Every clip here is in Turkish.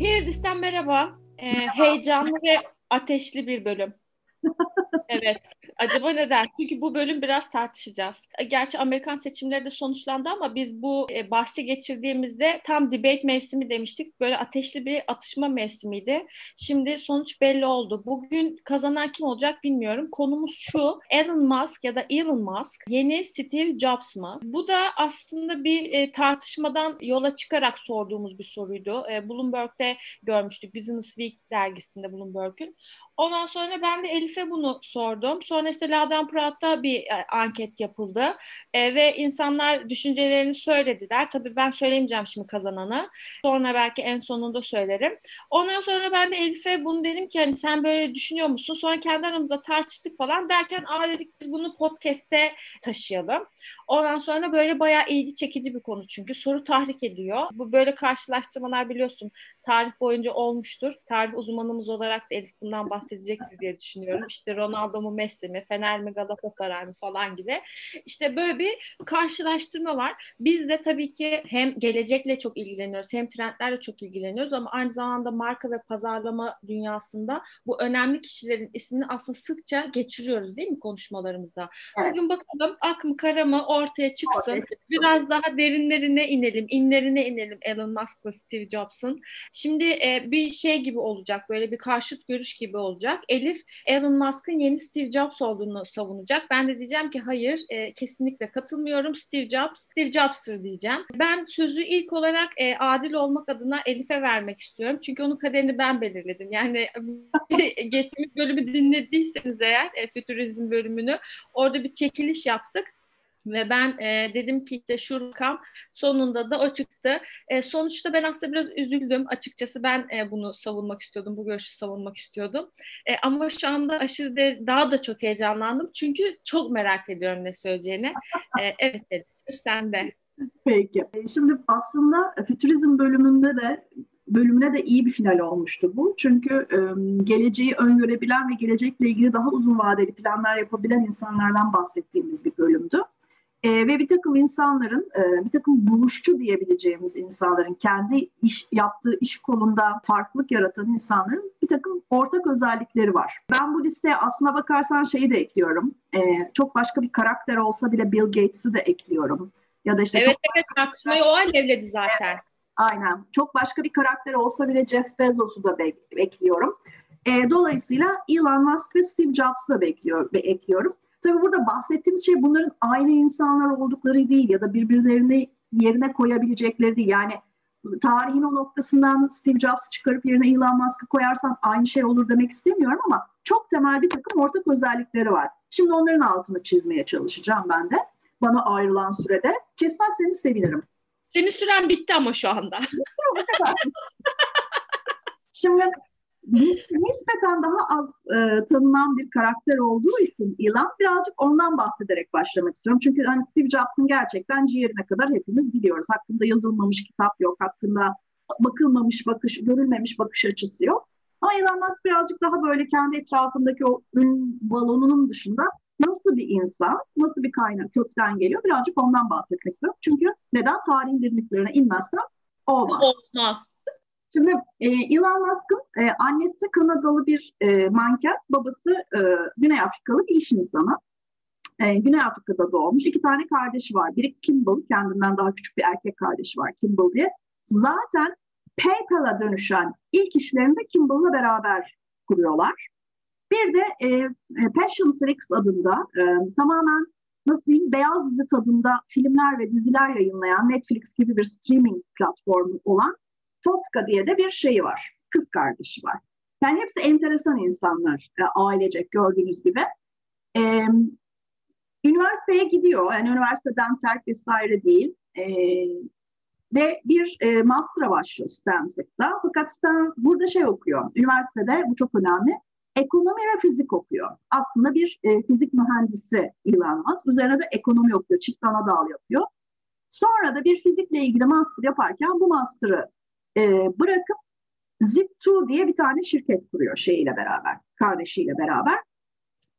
Hirdis'ten merhaba. Ee, heyecanlı ve ateşli bir bölüm. Evet. Acaba neden? Çünkü bu bölüm biraz tartışacağız. E, gerçi Amerikan seçimleri de sonuçlandı ama biz bu e, bahsi geçirdiğimizde tam debate mevsimi demiştik. Böyle ateşli bir atışma mevsimiydi. Şimdi sonuç belli oldu. Bugün kazanan kim olacak bilmiyorum. Konumuz şu. Elon Musk ya da Elon Musk yeni Steve Jobs mı? Bu da aslında bir e, tartışmadan yola çıkarak sorduğumuz bir soruydu. Bloomberg'de görmüştük. Business Week dergisinde Bloomberg'ün. Ondan sonra ben de Elif'e bunu sordum. Sonra işte Ladan Prat'ta bir e, anket yapıldı. E, ve insanlar düşüncelerini söylediler. Tabii ben söylemeyeceğim şimdi kazananı. Sonra belki en sonunda söylerim. Ondan sonra ben de Elif'e bunu dedim ki hani sen böyle düşünüyor musun? Sonra kendi aramızda tartıştık falan derken aa dedik biz bunu podcast'te taşıyalım. Ondan sonra böyle bayağı ilgi çekici bir konu çünkü soru tahrik ediyor. Bu böyle karşılaştırmalar biliyorsun tarih boyunca olmuştur. Tarih uzmanımız olarak da Elif bundan bahsedecektir diye düşünüyorum. İşte Ronaldo mu Messi mi, Fener mi Galatasaray mı falan gibi. İşte böyle bir karşılaştırma var. Biz de tabii ki hem gelecekle çok ilgileniyoruz hem trendlerle çok ilgileniyoruz ama aynı zamanda marka ve pazarlama dünyasında bu önemli kişilerin ismini aslında sıkça geçiriyoruz değil mi konuşmalarımızda? Evet. Bugün bakalım ak mı kara mı ortaya çıksın. Biraz daha derinlerine inelim, inlerine inelim Elon Musk'la Steve Jobs'ın. Şimdi e, bir şey gibi olacak, böyle bir karşıt görüş gibi olacak. Elif Elon Musk'ın yeni Steve Jobs olduğunu savunacak. Ben de diyeceğim ki hayır, e, kesinlikle katılmıyorum. Steve Jobs, Steve Jobs'tır diyeceğim. Ben sözü ilk olarak e, adil olmak adına Elif'e vermek istiyorum. Çünkü onun kaderini ben belirledim. Yani geçmiş bölümü dinlediyseniz eğer, e, fütürizm bölümünü, orada bir çekiliş yaptık ve ben e, dedim ki işte şu rakam sonunda da o çıktı. E, sonuçta ben aslında biraz üzüldüm. Açıkçası ben e, bunu savunmak istiyordum. Bu görüşü savunmak istiyordum. E, ama şu anda aşırı de, daha da çok heyecanlandım. Çünkü çok merak ediyorum ne söyleyeceğini. E, evet dedi. Sen de. Peki. E, şimdi aslında fütürizm bölümünde de bölümüne de iyi bir final olmuştu bu. Çünkü e, geleceği öngörebilen ve gelecekle ilgili daha uzun vadeli planlar yapabilen insanlardan bahsettiğimiz bir bölümdü. E, ve bir takım insanların, e, bir takım buluşçu diyebileceğimiz insanların, kendi iş yaptığı iş kolunda farklılık yaratan insanların bir takım ortak özellikleri var. Ben bu listeye aslına bakarsan şeyi de ekliyorum. E, çok başka bir karakter olsa bile Bill Gates'i de ekliyorum. Ya da işte evet çok evet tartışmayı o alevledi zaten. Aynen. Çok başka bir karakter olsa bile Jeff Bezos'u da bek- bekliyorum. E, dolayısıyla Elon Musk ve Steve Jobs'u da bekliyor, ve ekliyorum. Tabii burada bahsettiğimiz şey bunların aynı insanlar oldukları değil ya da birbirlerini yerine koyabilecekleri değil. Yani tarihin o noktasından Steve Jobs'ı çıkarıp yerine Elon Musk'ı koyarsan aynı şey olur demek istemiyorum ama çok temel bir takım ortak özellikleri var. Şimdi onların altını çizmeye çalışacağım ben de bana ayrılan sürede. Kesmezseniz sevinirim. Senin süren bitti ama şu anda. Şimdi nispeten daha az e, tanınan bir karakter olduğu için Elon birazcık ondan bahsederek başlamak istiyorum. Çünkü hani Steve Jobs'ın gerçekten ciğerine kadar hepimiz biliyoruz. Hakkında yazılmamış kitap yok, hakkında bakılmamış bakış, görülmemiş bakış açısı yok. Ama Elon Musk birazcık daha böyle kendi etrafındaki o ün balonunun dışında nasıl bir insan, nasıl bir kaynak kökten geliyor birazcık ondan bahsetmek istiyorum. Çünkü neden tarihin derinliklerine inmezsem olmaz. Olmaz. Şimdi e, Elon Musk'ın e, annesi Kanadalı bir e, manken, babası e, Güney Afrikalı bir iş insanı. E, Güney Afrika'da doğmuş. İki tane kardeşi var. Biri Kimball, kendinden daha küçük bir erkek kardeşi var Kimball diye. Zaten PayPal'a dönüşen ilk işlerini de Kimball'la beraber kuruyorlar. Bir de e, Passion Flix adında e, tamamen nasıl diyeyim beyaz dizi tadında filmler ve diziler yayınlayan Netflix gibi bir streaming platformu olan Tosca diye de bir şeyi var. Kız kardeşi var. Yani hepsi enteresan insanlar e, ailecek gördüğünüz gibi. E, üniversiteye gidiyor. Yani üniversiteden terk vesaire değil. E, ve bir e, master'a başlıyor Stanford'da. Fakat Stan, burada şey okuyor. Üniversitede bu çok önemli. Ekonomi ve fizik okuyor. Aslında bir e, fizik mühendisi Elon. Üzerine de ekonomi okuyor. Çift ana dal yapıyor. Sonra da bir fizikle ilgili master yaparken bu master'ı e, bırakıp Zip2 diye bir tane şirket kuruyor şeyiyle beraber, kardeşiyle beraber.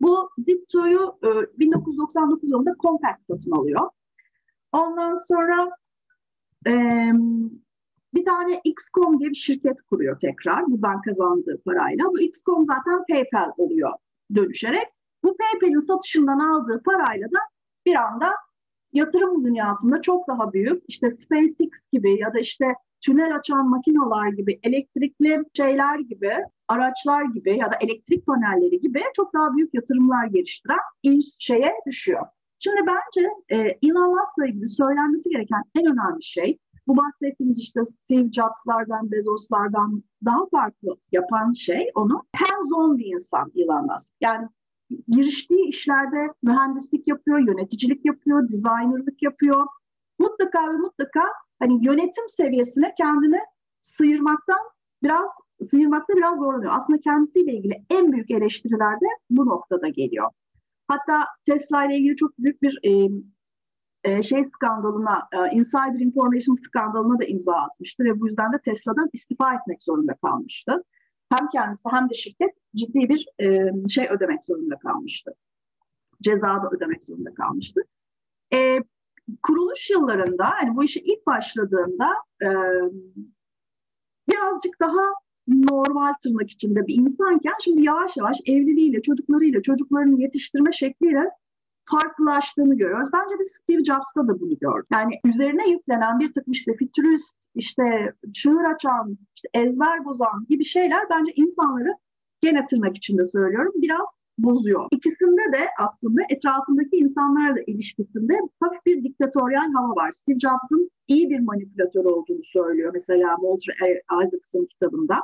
Bu Zipto'yu e, 1999 yılında Compaq satın alıyor. Ondan sonra e, bir tane XCOM diye bir şirket kuruyor tekrar buradan kazandığı parayla. Bu XCOM zaten PayPal oluyor dönüşerek. Bu PayPal'in satışından aldığı parayla da bir anda yatırım dünyasında çok daha büyük işte SpaceX gibi ya da işte tünel açan makineler gibi, elektrikli şeyler gibi, araçlar gibi ya da elektrik panelleri gibi çok daha büyük yatırımlar geliştiren şeye düşüyor. Şimdi bence e, Elon Musk'la ilgili söylenmesi gereken en önemli şey bu bahsettiğimiz işte Steve Jobs'lardan, Bezos'lardan daha farklı yapan şey onu hands-on bir insan Elon Musk. Yani giriştiği işlerde mühendislik yapıyor, yöneticilik yapıyor, designerlık yapıyor. Mutlaka ve mutlaka hani yönetim seviyesine kendini sıyırmaktan biraz sıyırmakta biraz zorlanıyor. Aslında kendisiyle ilgili en büyük eleştiriler de bu noktada geliyor. Hatta Tesla ile ilgili çok büyük bir e, e, şey skandalına, e, insider information skandalına da imza atmıştı ve bu yüzden de Tesla'dan istifa etmek zorunda kalmıştı. Hem kendisi hem de şirket ciddi bir e, şey ödemek zorunda kalmıştı. Ceza da ödemek zorunda kalmıştı. E, kuruluş yıllarında, hani bu işe ilk başladığında e, birazcık daha normal tırnak içinde bir insanken şimdi yavaş yavaş evliliğiyle, çocuklarıyla, çocuklarını yetiştirme şekliyle farklılaştığını görüyoruz. Bence biz Steve Jobs'ta da bunu gördük. Yani üzerine yüklenen bir takım işte fütürist, işte çığır açan, işte ezber bozan gibi şeyler bence insanları gene tırnak içinde söylüyorum biraz bozuyor. İkisinde de aslında etrafındaki insanlarla ilişkisinde hafif bir diktatöryal hava var. Steve Jobs'ın iyi bir manipülatör olduğunu söylüyor mesela Walter Isaacson kitabında.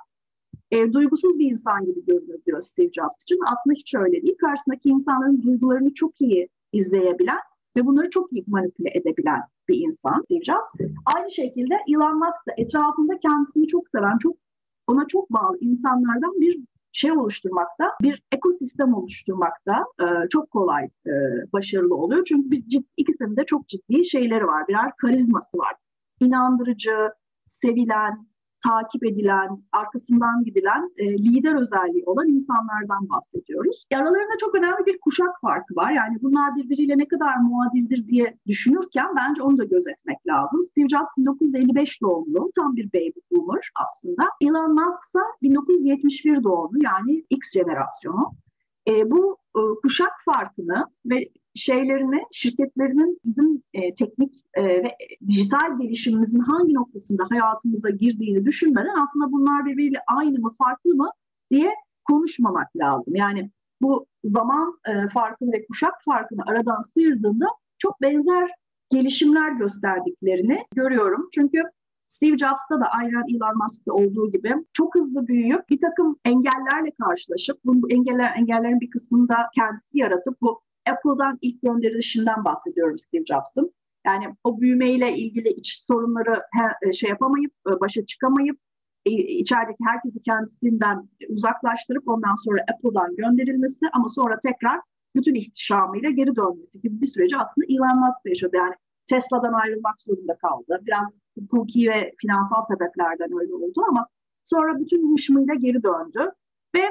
E, duygusuz bir insan gibi görünür diyor Steve Jobs için. Aslında hiç öyle değil. Karşısındaki insanların duygularını çok iyi izleyebilen ve bunları çok iyi manipüle edebilen bir insan Steve Jobs. Aynı şekilde Elon Musk da etrafında kendisini çok seven, çok ona çok bağlı insanlardan bir şey oluşturmakta, bir ekosistem oluşturmakta e, çok kolay e, başarılı oluyor. Çünkü bir ciddi, ikisinin de çok ciddi şeyleri var. Birer karizması var. İnandırıcı, sevilen, takip edilen, arkasından gidilen e, lider özelliği olan insanlardan bahsediyoruz. Aralarında çok önemli bir kuşak farkı var. Yani bunlar birbiriyle ne kadar muadildir diye düşünürken bence onu da gözetmek lazım. Steve Jobs 1955 doğumlu, tam bir baby boomer aslında. Elon Musk ise 1971 doğumlu yani X jenerasyonu. E, bu e, kuşak farkını ve şeylerini, şirketlerinin bizim e, teknik e, ve dijital gelişimimizin hangi noktasında hayatımıza girdiğini düşünmeden aslında bunlar birbiriyle aynı mı, farklı mı diye konuşmamak lazım. Yani bu zaman e, farkını ve kuşak farkını aradan sıyırdığında çok benzer gelişimler gösterdiklerini görüyorum. Çünkü Steve Jobs'ta da aynen Elon Musk'ta olduğu gibi çok hızlı büyüyüp bir takım engellerle karşılaşıp bu engeller engellerin bir kısmını da kendisi yaratıp bu Apple'dan ilk gönderilişinden bahsediyorum Steve Jobs'ın. Yani o büyümeyle ilgili iç sorunları e, şey yapamayıp, e, başa çıkamayıp e, içerideki herkesi kendisinden uzaklaştırıp ondan sonra Apple'dan gönderilmesi ama sonra tekrar bütün ihtişamıyla geri dönmesi gibi bir süreci aslında Elon Musk yaşadı. Yani Tesla'dan ayrılmak zorunda kaldı. Biraz hukuki ve finansal sebeplerden öyle oldu ama sonra bütün hışmıyla geri döndü. Ve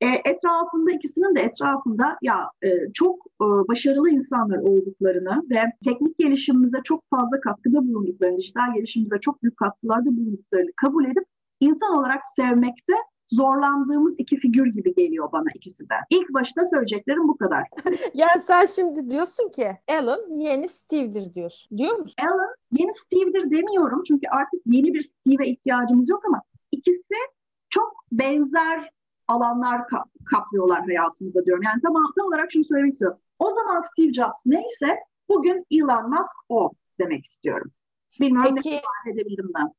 e, etrafında ikisinin de etrafında ya e, çok e, başarılı insanlar olduklarını ve teknik gelişimimize çok fazla katkıda bulunduklarını, dijital gelişimimize çok büyük katkılarda bulunduklarını kabul edip insan olarak sevmekte zorlandığımız iki figür gibi geliyor bana ikisi de. İlk başta söyleyeceklerim bu kadar. yani sen şimdi diyorsun ki Alan yeni Steve'dir diyorsun. Diyor musun? Alan yeni Steve'dir demiyorum çünkü artık yeni bir Steve'e ihtiyacımız yok ama ikisi çok benzer alanlar kaplıyorlar hayatımızda diyorum. Yani tam, tam olarak şunu söylemek istiyorum. O zaman Steve Jobs neyse bugün Elon Musk o demek istiyorum. Bilmiyorum peki, ne ifade edebildim ben.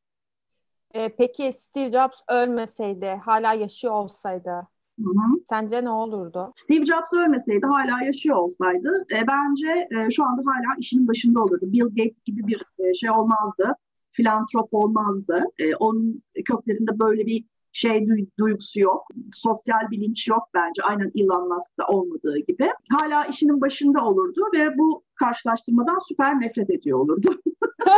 E, peki Steve Jobs ölmeseydi, hala yaşıyor olsaydı Hı-hı. Sence ne olurdu? Steve Jobs ölmeseydi, hala yaşıyor olsaydı e, bence e, şu anda hala işinin başında olurdu. Bill Gates gibi bir e, şey olmazdı. Filantrop olmazdı. E, onun köklerinde böyle bir şey duygusu yok. Sosyal bilinç yok bence. Aynen Elon Musk'ta olmadığı gibi. Hala işinin başında olurdu ve bu karşılaştırmadan süper nefret ediyor olurdu.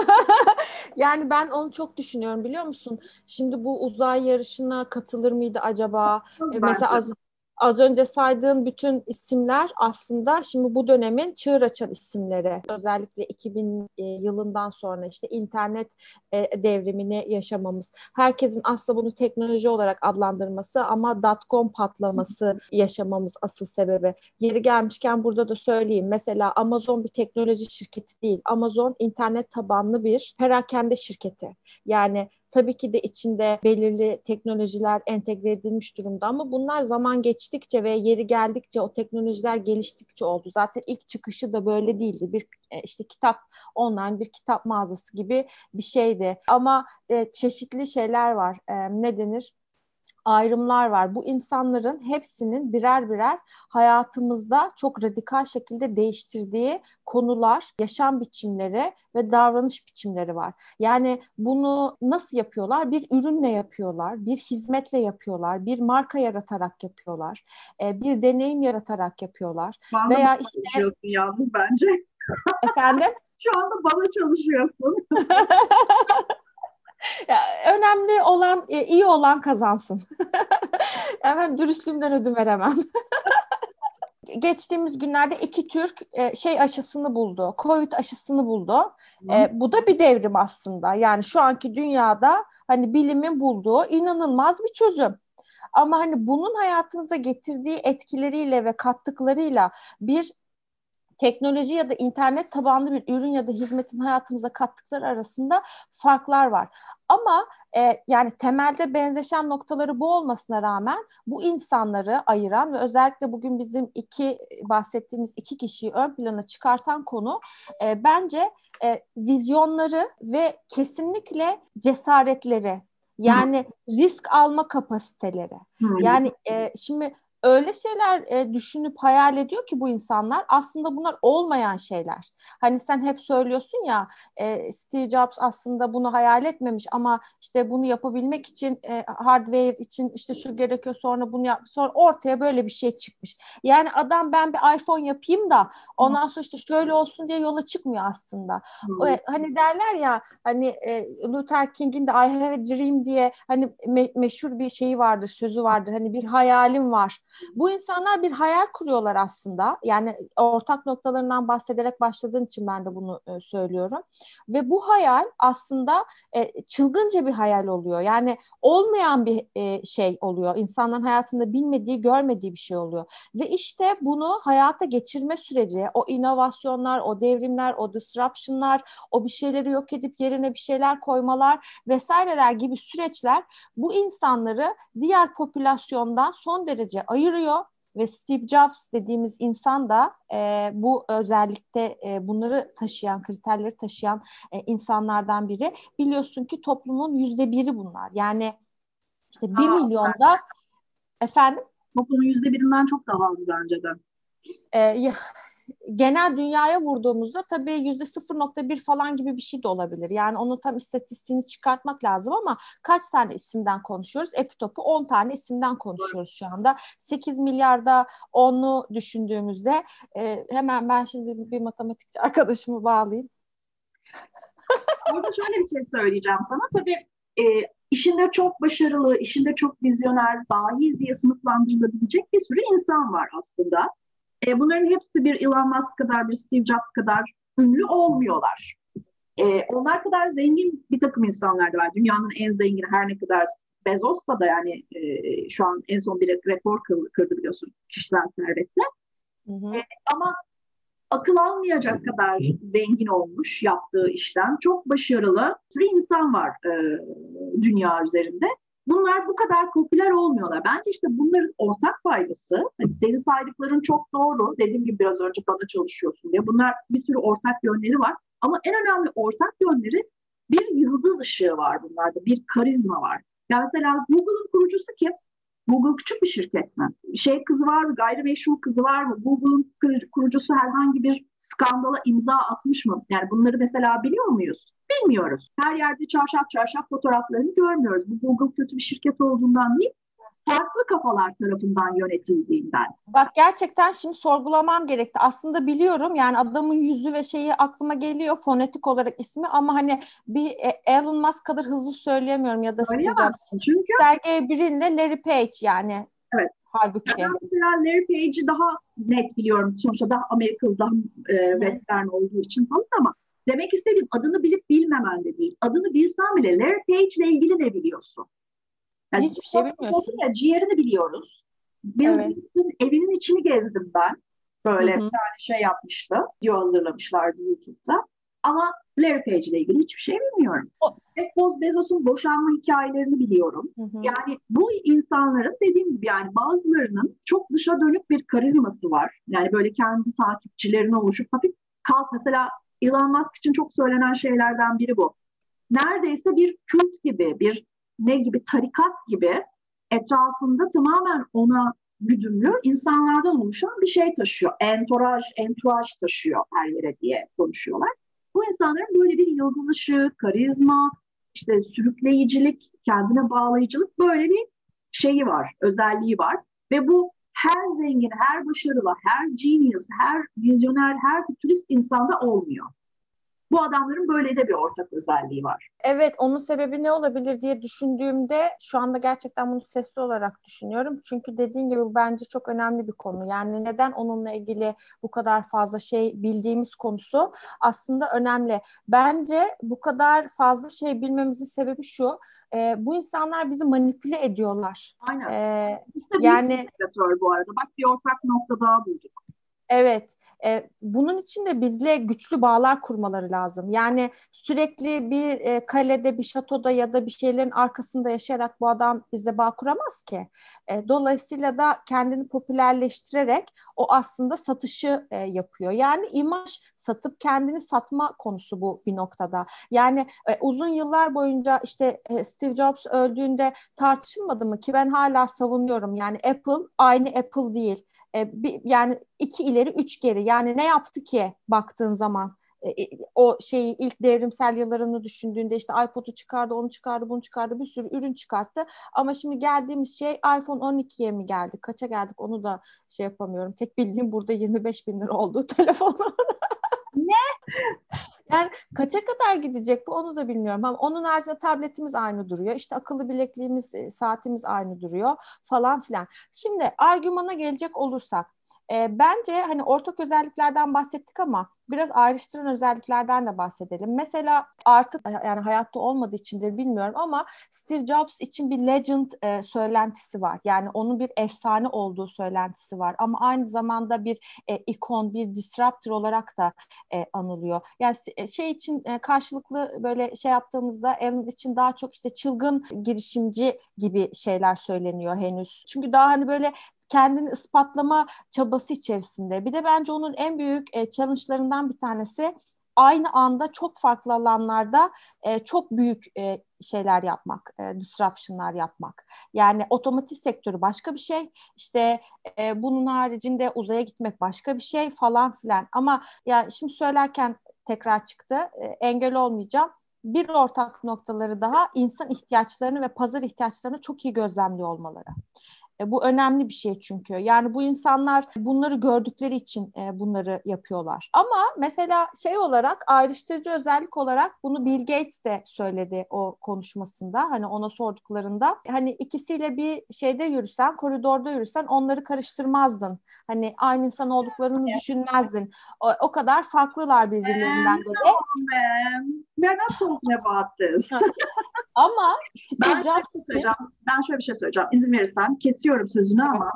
yani ben onu çok düşünüyorum biliyor musun? Şimdi bu uzay yarışına katılır mıydı acaba? Ben Mesela az az önce saydığım bütün isimler aslında şimdi bu dönemin çığır açan isimleri. Özellikle 2000 e, yılından sonra işte internet e, devrimini yaşamamız. Herkesin aslında bunu teknoloji olarak adlandırması ama dot-com patlaması yaşamamız asıl sebebi. Yeri gelmişken burada da söyleyeyim. Mesela Amazon bir teknoloji şirketi değil. Amazon internet tabanlı bir perakende şirketi. Yani Tabii ki de içinde belirli teknolojiler entegre edilmiş durumda ama bunlar zaman geçtikçe ve yeri geldikçe o teknolojiler geliştikçe oldu. Zaten ilk çıkışı da böyle değildi. Bir e, işte kitap online bir kitap mağazası gibi bir şeydi. Ama e, çeşitli şeyler var. E, ne denir? Ayrımlar var. Bu insanların hepsinin birer birer hayatımızda çok radikal şekilde değiştirdiği konular, yaşam biçimleri ve davranış biçimleri var. Yani bunu nasıl yapıyorlar? Bir ürünle yapıyorlar, bir hizmetle yapıyorlar, bir marka yaratarak yapıyorlar, e, bir deneyim yaratarak yapıyorlar. Bana Veya işte yalnız bence. Efendim? Şu anda bana çalışıyorsun. ya, önemli olan, e, iyi olan kazansın. Hemen dürüstlüğümden ödün veremem. Geçtiğimiz günlerde iki Türk e, şey aşısını buldu. Covid aşısını buldu. E, bu da bir devrim aslında. Yani şu anki dünyada hani bilimin bulduğu inanılmaz bir çözüm. Ama hani bunun hayatınıza getirdiği etkileriyle ve kattıklarıyla bir teknoloji ya da internet tabanlı bir ürün ya da hizmetin hayatımıza kattıkları arasında farklar var. Ama e, yani temelde benzeşen noktaları bu olmasına rağmen bu insanları ayıran ve özellikle bugün bizim iki bahsettiğimiz iki kişiyi ön plana çıkartan konu e, bence e, vizyonları ve kesinlikle cesaretleri yani Hı. risk alma kapasiteleri. Hı. Yani e, şimdi öyle şeyler e, düşünüp hayal ediyor ki bu insanlar aslında bunlar olmayan şeyler. Hani sen hep söylüyorsun ya e, Steve Jobs aslında bunu hayal etmemiş ama işte bunu yapabilmek için e, hardware için işte şu gerekiyor sonra bunu yap sonra ortaya böyle bir şey çıkmış. Yani adam ben bir iPhone yapayım da ondan sonra işte şöyle olsun diye yola çıkmıyor aslında. Hmm. E, hani derler ya hani e, Luther King'in de I have a dream diye hani me- meşhur bir şeyi vardır sözü vardır. Hani bir hayalim var. Bu insanlar bir hayal kuruyorlar aslında. Yani ortak noktalarından bahsederek başladığın için ben de bunu e, söylüyorum. Ve bu hayal aslında e, çılgınca bir hayal oluyor. Yani olmayan bir e, şey oluyor. İnsanların hayatında bilmediği, görmediği bir şey oluyor. Ve işte bunu hayata geçirme süreci, o inovasyonlar, o devrimler, o disruption'lar, o bir şeyleri yok edip yerine bir şeyler koymalar vesaireler gibi süreçler bu insanları diğer popülasyondan son derece ayırıyor ve Steve Jobs dediğimiz insan da e, bu özellikle e, bunları taşıyan, kriterleri taşıyan e, insanlardan biri. Biliyorsun ki toplumun yüzde biri bunlar. Yani işte bir Aa, milyonda efendim? Toplumun yüzde birinden çok daha az bence de. E, genel dünyaya vurduğumuzda tabii yüzde 0.1 falan gibi bir şey de olabilir. Yani onu tam istatistiğini çıkartmak lazım ama kaç tane isimden konuşuyoruz? Epitop'u 10 tane isimden konuşuyoruz şu anda. 8 milyarda 10'u düşündüğümüzde e, hemen ben şimdi bir matematikçi arkadaşımı bağlayayım. Burada şöyle bir şey söyleyeceğim sana. Tabii e, işinde çok başarılı, işinde çok vizyoner, dahi diye sınıflandırılabilecek bir sürü insan var aslında. E, bunların hepsi bir Elon Musk kadar, bir Steve Jobs kadar ünlü olmuyorlar. E, onlar kadar zengin bir takım insanlar da var. Dünyanın en zengini her ne kadar Bezos'sa da yani e, şu an en son bir rekor kırdı biliyorsun kişisel servetle. E, ama akıl almayacak kadar zengin olmuş yaptığı işten. Çok başarılı bir insan var e, dünya üzerinde. Bunlar bu kadar popüler olmuyorlar. Bence işte bunların ortak faydası, hani senin saydıkların çok doğru. Dediğim gibi biraz önce bana çalışıyorsun diye. Bunlar bir sürü ortak yönleri var. Ama en önemli ortak yönleri bir yıldız ışığı var bunlarda, bir karizma var. Ya mesela Google'ın kurucusu kim? Google küçük bir şirket mi? Şey kızı var mı? Gayrimeşru kızı var mı? Google'ın kurucusu herhangi bir skandala imza atmış mı? Yani bunları mesela biliyor muyuz? Bilmiyoruz. Her yerde çarşaf çarşaf fotoğraflarını görmüyoruz. Bu Google kötü bir şirket olduğundan değil, farklı kafalar tarafından yönetildiğinden. Bak gerçekten şimdi sorgulamam gerekti. Aslında biliyorum yani adamın yüzü ve şeyi aklıma geliyor fonetik olarak ismi ama hani bir e, Elon Musk kadar hızlı söyleyemiyorum ya da Jobs. Çünkü... Sergey Brin'le Larry Page yani. Evet. halbuki. Ben mesela Larry Page'i daha net biliyorum. Sonuçta daha Amerikalı, daha e, western olduğu için falan ama demek istediğim adını bilip bilmemen de değil. Adını bilsen bile Larry Page ile ilgili ne biliyorsun? Yani Hiçbir şey bilmiyorsun. Ya, ciğerini biliyoruz. Bill evet. Gates'in evinin içini gezdim ben. Böyle Hı-hı. bir tane şey yapmıştı. Video hazırlamışlardı YouTube'da. Ama Larry Page ile ilgili hiçbir şey bilmiyorum. Jeff Bezos'un boşanma hikayelerini biliyorum. Hı hı. Yani bu insanların dediğim gibi yani bazılarının çok dışa dönük bir karizması var. Yani böyle kendi takipçilerine oluşup hafif kalk mesela Elon Musk için çok söylenen şeylerden biri bu. Neredeyse bir kült gibi, bir ne gibi tarikat gibi etrafında tamamen ona güdümlü insanlardan oluşan bir şey taşıyor. Entouraj, entouraj taşıyor her yere diye konuşuyorlar. Bu insanların böyle bir yıldız ışığı, karizma, işte sürükleyicilik, kendine bağlayıcılık böyle bir şeyi var, özelliği var. Ve bu her zengin, her başarılı, her genius, her vizyoner, her futurist insanda olmuyor. Bu adamların böyle de bir ortak özelliği var. Evet, onun sebebi ne olabilir diye düşündüğümde şu anda gerçekten bunu sesli olarak düşünüyorum. Çünkü dediğin gibi bu bence çok önemli bir konu. Yani neden onunla ilgili bu kadar fazla şey bildiğimiz konusu aslında önemli. Bence bu kadar fazla şey bilmemizin sebebi şu. E, bu insanlar bizi manipüle ediyorlar. Aynen. E, işte yani bu arada. Bak bir ortak nokta daha bulduk. Evet. E, bunun için de bizle güçlü bağlar kurmaları lazım. Yani sürekli bir e, kalede, bir şatoda ya da bir şeylerin arkasında yaşayarak bu adam bizle bağ kuramaz ki. E, dolayısıyla da kendini popülerleştirerek o aslında satışı e, yapıyor. Yani imaj satıp kendini satma konusu bu bir noktada. Yani e, uzun yıllar boyunca işte e, Steve Jobs öldüğünde tartışılmadı mı ki ben hala savunuyorum. Yani Apple aynı Apple değil e, bir, yani iki ileri üç geri yani ne yaptı ki baktığın zaman e, e, o şeyi ilk devrimsel yıllarını düşündüğünde işte iPod'u çıkardı, onu çıkardı, bunu çıkardı, bir sürü ürün çıkarttı. Ama şimdi geldiğimiz şey iPhone 12'ye mi geldik? Kaça geldik? Onu da şey yapamıyorum. Tek bildiğim burada 25 bin lira olduğu telefonu. Ne? Yani kaça kadar gidecek bu onu da bilmiyorum. Ama onun haricinde tabletimiz aynı duruyor. İşte akıllı bilekliğimiz, e, saatimiz aynı duruyor falan filan. Şimdi argümana gelecek olursak e, bence hani ortak özelliklerden bahsettik ama biraz ayrıştıran özelliklerden de bahsedelim. Mesela artık yani hayatta olmadığı içindir bilmiyorum ama Steve Jobs için bir legend e, söylentisi var. Yani onun bir efsane olduğu söylentisi var ama aynı zamanda bir e, ikon, bir disruptor olarak da e, anılıyor. Yani e, şey için e, karşılıklı böyle şey yaptığımızda Elon için daha çok işte çılgın girişimci gibi şeyler söyleniyor henüz. Çünkü daha hani böyle kendini ispatlama çabası içerisinde. Bir de bence onun en büyük e, challenge'larından bir tanesi aynı anda çok farklı alanlarda e, çok büyük e, şeyler yapmak, e, disruption'lar yapmak. Yani otomotiv sektörü başka bir şey, işte e, bunun haricinde uzaya gitmek başka bir şey falan filan. Ama ya şimdi söylerken tekrar çıktı, e, engel olmayacağım. Bir ortak noktaları daha insan ihtiyaçlarını ve pazar ihtiyaçlarını çok iyi gözlemliyor olmaları. E, bu önemli bir şey çünkü. Yani bu insanlar bunları gördükleri için e, bunları yapıyorlar. Ama mesela şey olarak ayrıştırıcı özellik olarak bunu Bill Gates de söyledi o konuşmasında. Hani ona sorduklarında hani ikisiyle bir şeyde yürüsen, koridorda yürüsen onları karıştırmazdın. Hani aynı insan olduklarını düşünmezdin. O, o kadar farklılar birbirlerinden dedi. We're not about this. Ama Steve Jobs için... Ben şöyle bir şey söyleyeceğim. İzin verirsen kesiyorum sözünü ama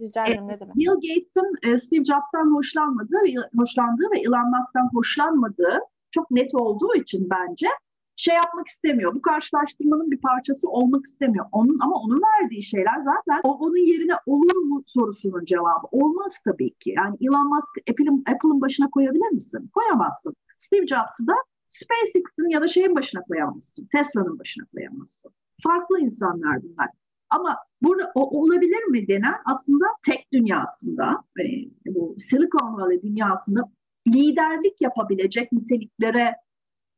Rica ederim ne demek. Bill Gates'in e, Steve Jobs'tan hoşlanmadığı, hoşlandığı ve Elon Musk'tan hoşlanmadığı çok net olduğu için bence şey yapmak istemiyor. Bu karşılaştırmanın bir parçası olmak istemiyor. Onun ama onun verdiği şeyler zaten o onun yerine olur mu sorusunun cevabı. Olmaz tabii ki. Yani Elon Musk Apple'ın Apple'ın başına koyabilir misin? Koyamazsın. Steve Jobs'ı da SpaceX'in ya da şeyin başına koyamazsın. Tesla'nın başına koyamazsın. Farklı insanlar bunlar. Ama burada o olabilir mi denen aslında tek dünyasında, hani bu Silicon Valley dünyasında liderlik yapabilecek niteliklere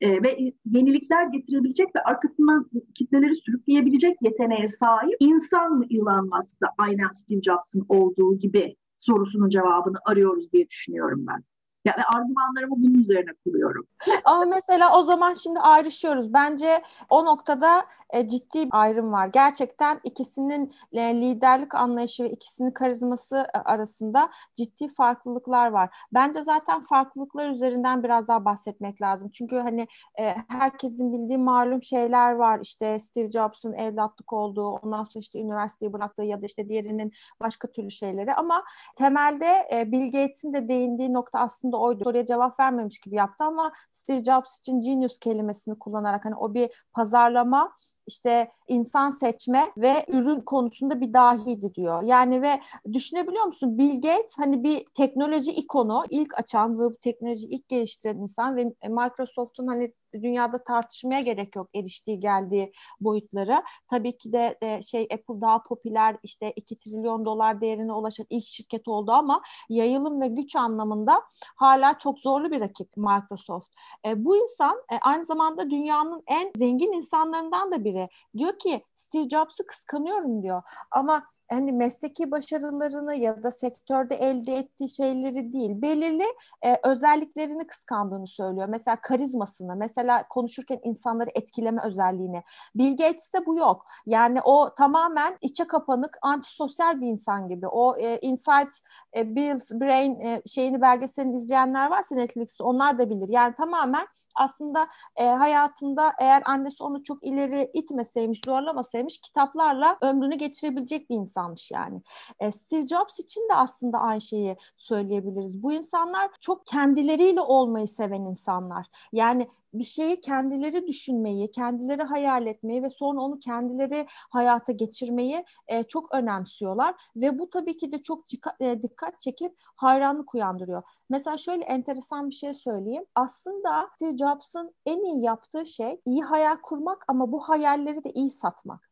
e, ve yenilikler getirebilecek ve arkasından kitleleri sürükleyebilecek yeteneğe sahip insan mı Elon Musk'ta aynen Steve Jobs'ın olduğu gibi sorusunun cevabını arıyoruz diye düşünüyorum ben. Yani argümanlarımı bunun üzerine kuruyorum. Ama mesela o zaman şimdi ayrışıyoruz. Bence o noktada e, ciddi bir ayrım var. Gerçekten ikisinin e, liderlik anlayışı ve ikisinin karizması e, arasında ciddi farklılıklar var. Bence zaten farklılıklar üzerinden biraz daha bahsetmek lazım. Çünkü hani e, herkesin bildiği malum şeyler var. İşte Steve Jobs'un evlatlık olduğu, ondan sonra işte üniversiteyi bıraktığı ya da işte diğerinin başka türlü şeyleri ama temelde e, Bill Gates'in de değindiği nokta aslında oydu. Soruya cevap vermemiş gibi yaptı ama Steve Jobs için genius kelimesini kullanarak hani o bir pazarlama işte insan seçme ve ürün konusunda bir dahiydi diyor. Yani ve düşünebiliyor musun Bill Gates hani bir teknoloji ikonu, ilk açan ve bu teknoloji ilk geliştiren insan ve Microsoft'un hani dünyada tartışmaya gerek yok eriştiği geldiği boyutları. Tabii ki de, de şey Apple daha popüler işte 2 trilyon dolar değerine ulaşan ilk şirket oldu ama yayılım ve güç anlamında hala çok zorlu bir rakip Microsoft. E, bu insan e, aynı zamanda dünyanın en zengin insanlarından da biri. Diyor ki Steve Jobs'u kıskanıyorum diyor. Ama hani mesleki başarılarını ya da sektörde elde ettiği şeyleri değil, belirli e, özelliklerini kıskandığını söylüyor. Mesela karizmasını, mesela konuşurken insanları etkileme özelliğini. Bill Gates'te bu yok. Yani o tamamen içe kapanık, antisosyal bir insan gibi. O e, Inside e, Bill's Brain e, şeyini belgeselini izleyenler varsa Netflix'te onlar da bilir. Yani tamamen aslında e, hayatında eğer annesi onu çok ileri itmeseymiş, zorlamasaymış kitaplarla ömrünü geçirebilecek bir insanmış yani. E, Steve Jobs için de aslında aynı şeyi söyleyebiliriz. Bu insanlar çok kendileriyle olmayı seven insanlar. Yani bir şeyi kendileri düşünmeyi, kendileri hayal etmeyi ve sonra onu kendileri hayata geçirmeyi e, çok önemsiyorlar ve bu tabii ki de çok e, dikkat çekip hayranlık uyandırıyor. Mesela şöyle enteresan bir şey söyleyeyim. Aslında Steve Jobs'ın en iyi yaptığı şey iyi hayal kurmak ama bu hayalleri de iyi satmak.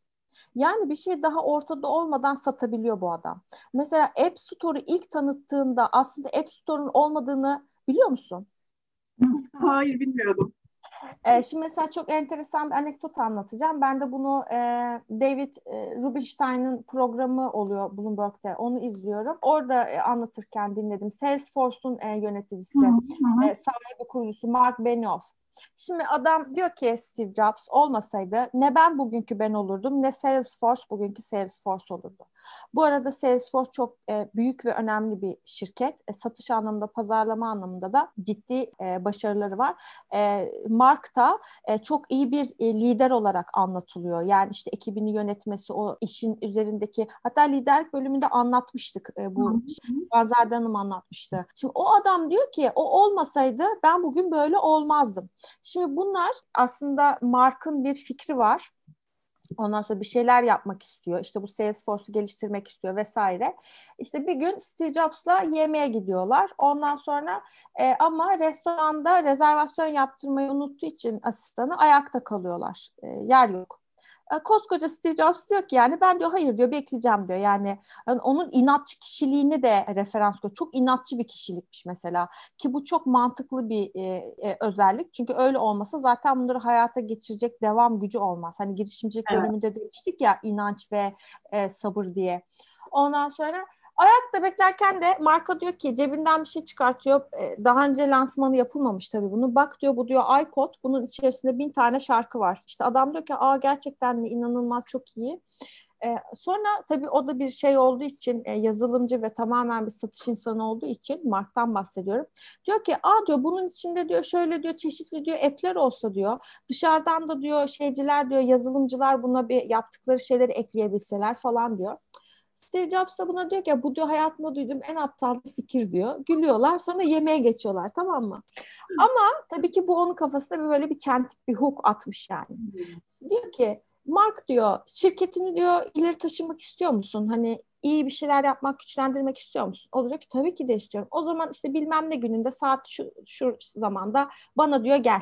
Yani bir şey daha ortada olmadan satabiliyor bu adam. Mesela App Store'u ilk tanıttığında aslında App Store'un olmadığını biliyor musun? Hayır bilmiyordum. E, şimdi mesela çok enteresan bir anekdot anlatacağım. Ben de bunu e, David e, Rubinstein'ın programı oluyor Bloomberg'de. Onu izliyorum. Orada e, anlatırken dinledim. Salesforce'un e, yöneticisi, hı hı. E, sahibi kurucusu Mark Benioff. Şimdi adam diyor ki Steve Jobs olmasaydı ne ben bugünkü ben olurdum ne Salesforce bugünkü Salesforce olurdu. Bu arada Salesforce çok e, büyük ve önemli bir şirket. E, satış anlamında, pazarlama anlamında da ciddi e, başarıları var. E, Mark da e, çok iyi bir e, lider olarak anlatılıyor. Yani işte ekibini yönetmesi, o işin üzerindeki hatta liderlik bölümünde anlatmıştık. E, bu Bazar'da Hanım anlatmıştı. Şimdi o adam diyor ki o olmasaydı ben bugün böyle olmazdım. Şimdi bunlar aslında Mark'ın bir fikri var. Ondan sonra bir şeyler yapmak istiyor. İşte bu Salesforce'u geliştirmek istiyor vesaire. İşte bir gün Steve Jobs'la yemeğe gidiyorlar. Ondan sonra e, ama restoranda rezervasyon yaptırmayı unuttuğu için asistanı ayakta kalıyorlar. E, yer yok. E, koskoca Steve Jobs diyor ki yani ben diyor hayır diyor bekleyeceğim diyor. Yani, yani onun inatçı kişiliğini de referans koyuyor. Çok inatçı bir kişilikmiş mesela. Ki bu çok mantıklı bir e, e, özellik. Çünkü öyle olmasa zaten bunları hayata geçirecek devam gücü olmaz. Hani girişimcilik evet. bölümünde demiştik ya inanç ve e, sabır diye. Ondan sonra Ayakta beklerken de marka diyor ki cebinden bir şey çıkartıyor. Ee, daha önce lansmanı yapılmamış tabii bunu. Bak diyor bu diyor iPod. Bunun içerisinde bin tane şarkı var. İşte adam diyor ki aa gerçekten mi inanılmaz çok iyi. Ee, sonra tabii o da bir şey olduğu için e, yazılımcı ve tamamen bir satış insanı olduğu için Mark'tan bahsediyorum. Diyor ki aa diyor bunun içinde diyor şöyle diyor çeşitli diyor app'ler olsa diyor dışarıdan da diyor şeyciler diyor yazılımcılar buna bir yaptıkları şeyleri ekleyebilseler falan diyor. Steve Jobs da buna diyor ki bu diyor hayatımda duyduğum en aptal bir fikir diyor. Gülüyorlar sonra yemeğe geçiyorlar tamam mı? Ama tabii ki bu onun kafasında böyle bir çentik bir hook atmış yani. Diyor ki Mark diyor şirketini diyor ileri taşımak istiyor musun? Hani iyi bir şeyler yapmak, güçlendirmek istiyor musun? O diyor ki tabii ki de istiyorum. O zaman işte bilmem ne gününde saat şu, şu zamanda bana diyor gel.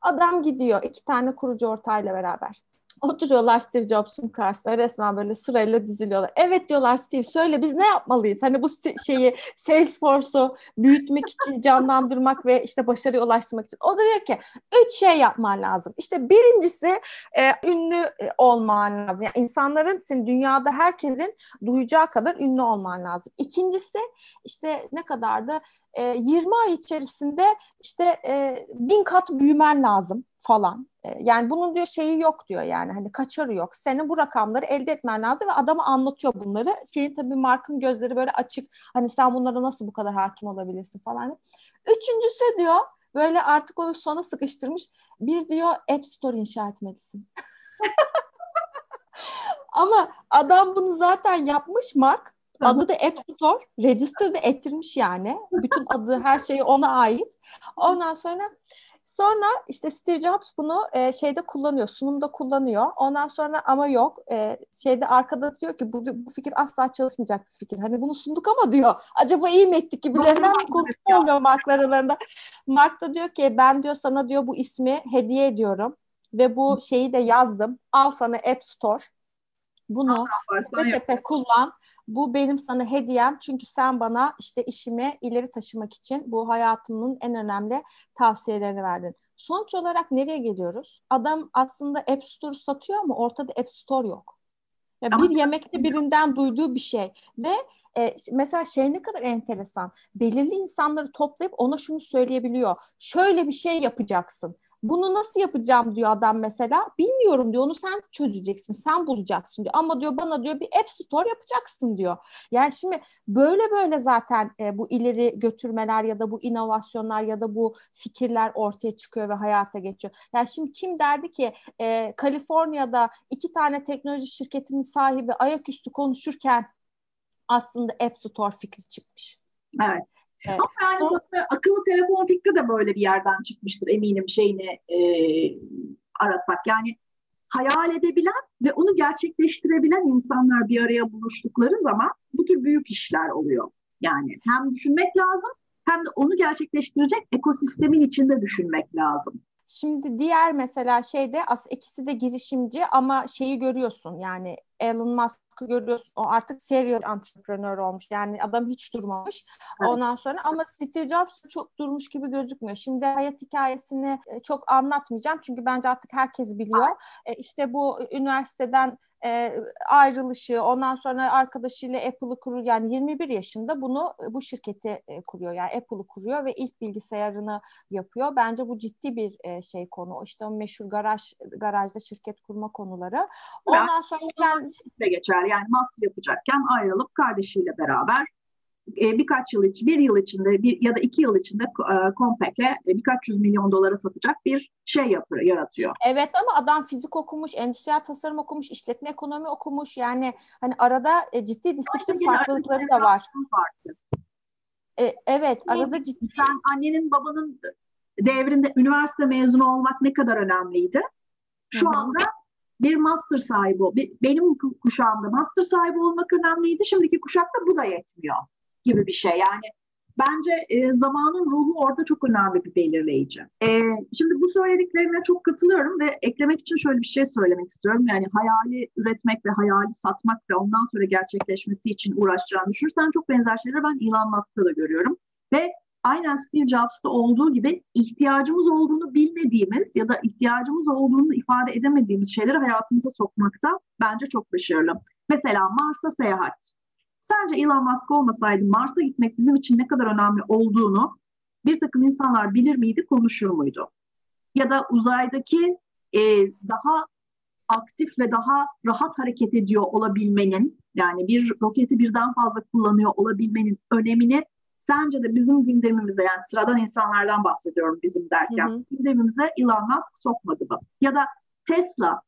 Adam gidiyor iki tane kurucu ortağıyla beraber. Oturuyorlar Steve Jobs'un karşısına resmen böyle sırayla diziliyorlar. Evet diyorlar Steve söyle biz ne yapmalıyız? Hani bu şeyi Salesforce'u büyütmek için, canlandırmak ve işte başarıya ulaştırmak için. O da diyor ki üç şey yapman lazım. İşte birincisi e, ünlü e, olman lazım. Yani insanların senin dünyada herkesin duyacağı kadar ünlü olman lazım. İkincisi işte ne kadar da e, 20 ay içerisinde işte e, bin kat büyümen lazım falan. E, yani bunun diyor şeyi yok diyor yani hani kaçarı yok. Senin bu rakamları elde etmen lazım ve adamı anlatıyor bunları. Şeyin tabii Mark'ın gözleri böyle açık. Hani sen bunlara nasıl bu kadar hakim olabilirsin falan. Üçüncüsü diyor böyle artık onu sona sıkıştırmış. Bir diyor App Store inşa etmelisin. Ama adam bunu zaten yapmış Mark. Adı da App Store. Register de ettirmiş yani. Bütün adı her şeyi ona ait. Ondan sonra Sonra işte Steve Jobs bunu e, şeyde kullanıyor, sunumda kullanıyor. Ondan sonra ama yok. E, şeyde arkada diyor ki bu, bu fikir asla çalışmayacak bir fikir. Hani bunu sunduk ama diyor. Acaba iyi mi ettik gibilerinden bir konuşma oluyor Mark aralarında. Mark da diyor ki ben diyor sana diyor bu ismi hediye ediyorum. Ve bu şeyi de yazdım. Al sana App Store. Bunu tepe tepe kullan. Bu benim sana hediyem çünkü sen bana işte işimi ileri taşımak için bu hayatımın en önemli tavsiyelerini verdin. Sonuç olarak nereye geliyoruz? Adam aslında App Store satıyor ama ortada App Store yok. Ya bir yemekte birinden duyduğu bir şey ve e, mesela şey ne kadar enteresan. Belirli insanları toplayıp ona şunu söyleyebiliyor. Şöyle bir şey yapacaksın. Bunu nasıl yapacağım diyor adam mesela. Bilmiyorum diyor. Onu sen çözeceksin. Sen bulacaksın diyor. Ama diyor bana diyor bir app store yapacaksın diyor. Yani şimdi böyle böyle zaten e, bu ileri götürmeler ya da bu inovasyonlar ya da bu fikirler ortaya çıkıyor ve hayata geçiyor. Yani şimdi kim derdi ki e, Kaliforniya'da iki tane teknoloji şirketinin sahibi ayaküstü konuşurken aslında App Store fikri çıkmış. Evet. Evet. Ama yani Son... akıllı telefon fikri de böyle bir yerden çıkmıştır eminim şeyini e, arasak. Yani hayal edebilen ve onu gerçekleştirebilen insanlar bir araya buluştukları zaman bu tür büyük işler oluyor. Yani hem düşünmek lazım hem de onu gerçekleştirecek ekosistemin içinde düşünmek lazım. Şimdi diğer mesela şeyde aslında ikisi de girişimci ama şeyi görüyorsun yani Elon Musk görüyorsun o artık serial entrepreneur olmuş. Yani adam hiç durmamış. Evet. Ondan sonra ama Steve Jobs çok durmuş gibi gözükmüyor. Şimdi hayat hikayesini e, çok anlatmayacağım. Çünkü bence artık herkes biliyor. Evet. İşte bu üniversiteden e, ayrılışı, ondan sonra arkadaşıyla Apple'ı kuruyor. Yani 21 yaşında bunu bu şirketi e, kuruyor. Yani Apple'ı kuruyor ve ilk bilgisayarını yapıyor. Bence bu ciddi bir e, şey konu. İşte o meşhur garaj garajda şirket kurma konuları. Ondan sonra yani geçer. Yani master yapacakken ayrılıp kardeşiyle beraber e, birkaç yıl için, bir yıl içinde bir, ya da iki yıl içinde e, e, birkaç yüz milyon dolara satacak bir şey yapıyor, yaratıyor. Evet ama adam fizik okumuş, endüstriyel tasarım okumuş, işletme ekonomi okumuş. Yani hani arada e, ciddi disiplin yani farklılıkları da var. E, evet, arada ciddi. Sen annenin babanın devrinde üniversite mezunu olmak ne kadar önemliydi? Şu Hı-hı. anda bir master sahibi, benim kuşağımda master sahibi olmak önemliydi. Şimdiki kuşakta bu da yetmiyor gibi bir şey. Yani bence e, zamanın ruhu orada çok önemli bir belirleyici. E, şimdi bu söylediklerine çok katılıyorum ve eklemek için şöyle bir şey söylemek istiyorum. Yani hayali üretmek ve hayali satmak ve ondan sonra gerçekleşmesi için uğraşacağını düşünürsen çok benzer şeyleri ben Elon Musk'ta da görüyorum. Ve aynen Steve Jobs'ta olduğu gibi ihtiyacımız olduğunu bilmediğimiz ya da ihtiyacımız olduğunu ifade edemediğimiz şeyleri hayatımıza sokmakta bence çok başarılı. Mesela Mars'a seyahat. Sence Elon Musk olmasaydı Mars'a gitmek bizim için ne kadar önemli olduğunu bir takım insanlar bilir miydi, konuşur muydu? Ya da uzaydaki e, daha aktif ve daha rahat hareket ediyor olabilmenin, yani bir roketi birden fazla kullanıyor olabilmenin önemini sence de bizim gündemimize yani sıradan insanlardan bahsediyorum bizim derken hı hı. gündemimize Elon Musk sokmadı mı? Ya da Tesla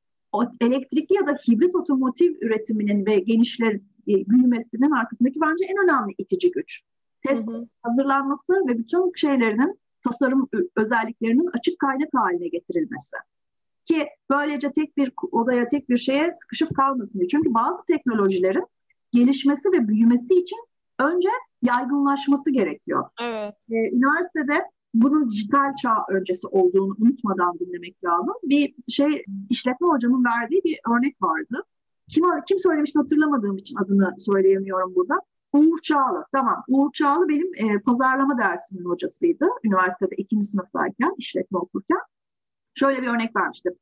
elektrikli ya da hibrit otomotiv üretiminin ve genişler e, büyümesinin arkasındaki bence en önemli itici güç. Test hı hı. hazırlanması ve bütün şeylerinin tasarım özelliklerinin açık kaynak haline getirilmesi. Ki böylece tek bir odaya, tek bir şeye sıkışıp kalmasın diye. Çünkü bazı teknolojilerin gelişmesi ve büyümesi için önce yaygınlaşması gerekiyor. Evet. Ee, üniversitede bunun dijital çağ öncesi olduğunu unutmadan dinlemek lazım. Bir şey işletme hocamın verdiği bir örnek vardı. Kim, kim söylemişti hatırlamadığım için adını söyleyemiyorum burada. Uğur Çağlı. Tamam. Uğur Çağlı benim e, pazarlama dersinin hocasıydı. Üniversitede ikinci sınıftayken, işletme okurken. Şöyle bir örnek vermiştim.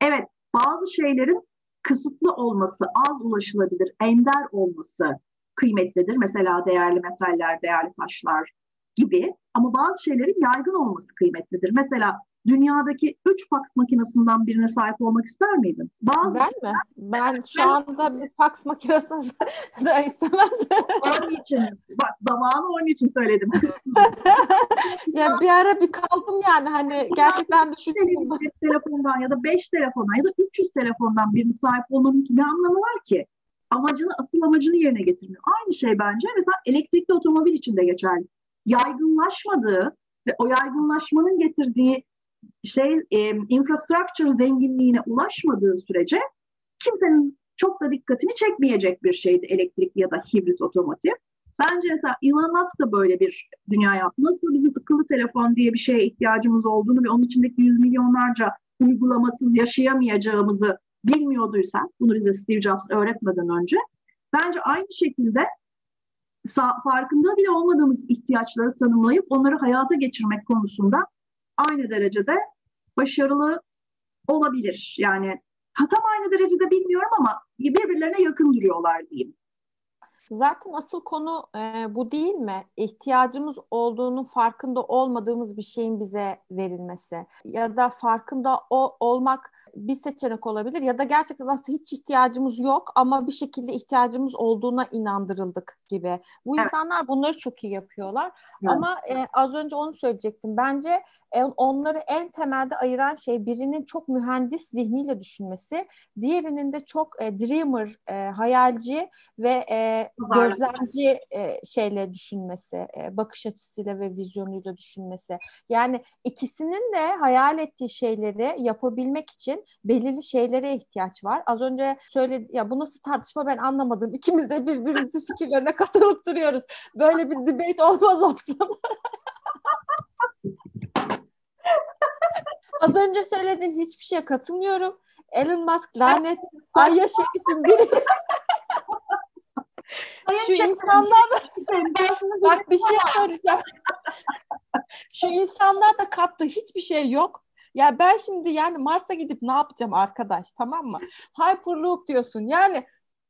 Evet, bazı şeylerin kısıtlı olması, az ulaşılabilir, ender olması kıymetlidir. Mesela değerli metaller, değerli taşlar gibi. Ama bazı şeylerin yaygın olması kıymetlidir. Mesela dünyadaki üç fax makinesinden birine sahip olmak ister miydin? Bazı ben mi? Ben şu anda bir fax makinesi da istemez. onun için, bak zamanı onun için söyledim. ya bir ara bir kaldım yani hani gerçekten düşündüm. Bir telefondan ya da beş telefondan ya da 300 telefondan birine sahip olmanın ne anlamı var ki? Amacını, asıl amacını yerine getirmiyor. Aynı şey bence mesela elektrikli otomobil için de geçerli. Yaygınlaşmadığı ve o yaygınlaşmanın getirdiği şey e, infrastructure zenginliğine ulaşmadığı sürece kimsenin çok da dikkatini çekmeyecek bir şeydi elektrikli ya da hibrit otomotiv. Bence mesela Elon Musk da böyle bir dünya yaptı. Nasıl bizim akıllı telefon diye bir şeye ihtiyacımız olduğunu ve onun içindeki yüz milyonlarca uygulamasız yaşayamayacağımızı bilmiyorduysan, bunu bize Steve Jobs öğretmeden önce, bence aynı şekilde farkında bile olmadığımız ihtiyaçları tanımlayıp onları hayata geçirmek konusunda aynı derecede başarılı olabilir. Yani ha, tam aynı derecede bilmiyorum ama birbirlerine yakın duruyorlar diyeyim. Zaten asıl konu e, bu değil mi? İhtiyacımız olduğunun farkında olmadığımız bir şeyin bize verilmesi ya da farkında o olmak bir seçenek olabilir ya da gerçekten aslında hiç ihtiyacımız yok ama bir şekilde ihtiyacımız olduğuna inandırıldık gibi. Bu evet. insanlar bunları çok iyi yapıyorlar. Evet. Ama e, az önce onu söyleyecektim. Bence e, onları en temelde ayıran şey birinin çok mühendis zihniyle düşünmesi, diğerinin de çok e, dreamer, e, hayalci ve e, gözlemci e, şeyle düşünmesi, e, bakış açısıyla ve vizyonuyla düşünmesi. Yani ikisinin de hayal ettiği şeyleri yapabilmek için belirli şeylere ihtiyaç var. Az önce söyledi ya bu nasıl tartışma ben anlamadım. İkimiz de birbirimizin fikirlerine katılıp duruyoruz. Böyle bir debate olmaz olsun. Az önce söylediğin hiçbir şeye katılmıyorum. Elon Musk lanet Ayya Şerif'in biri. Şu insanlar da bak bir şey söyleyeceğim. Şu insanlar da kattığı hiçbir şey yok. Ya ben şimdi yani Mars'a gidip ne yapacağım arkadaş tamam mı? Hyperloop diyorsun yani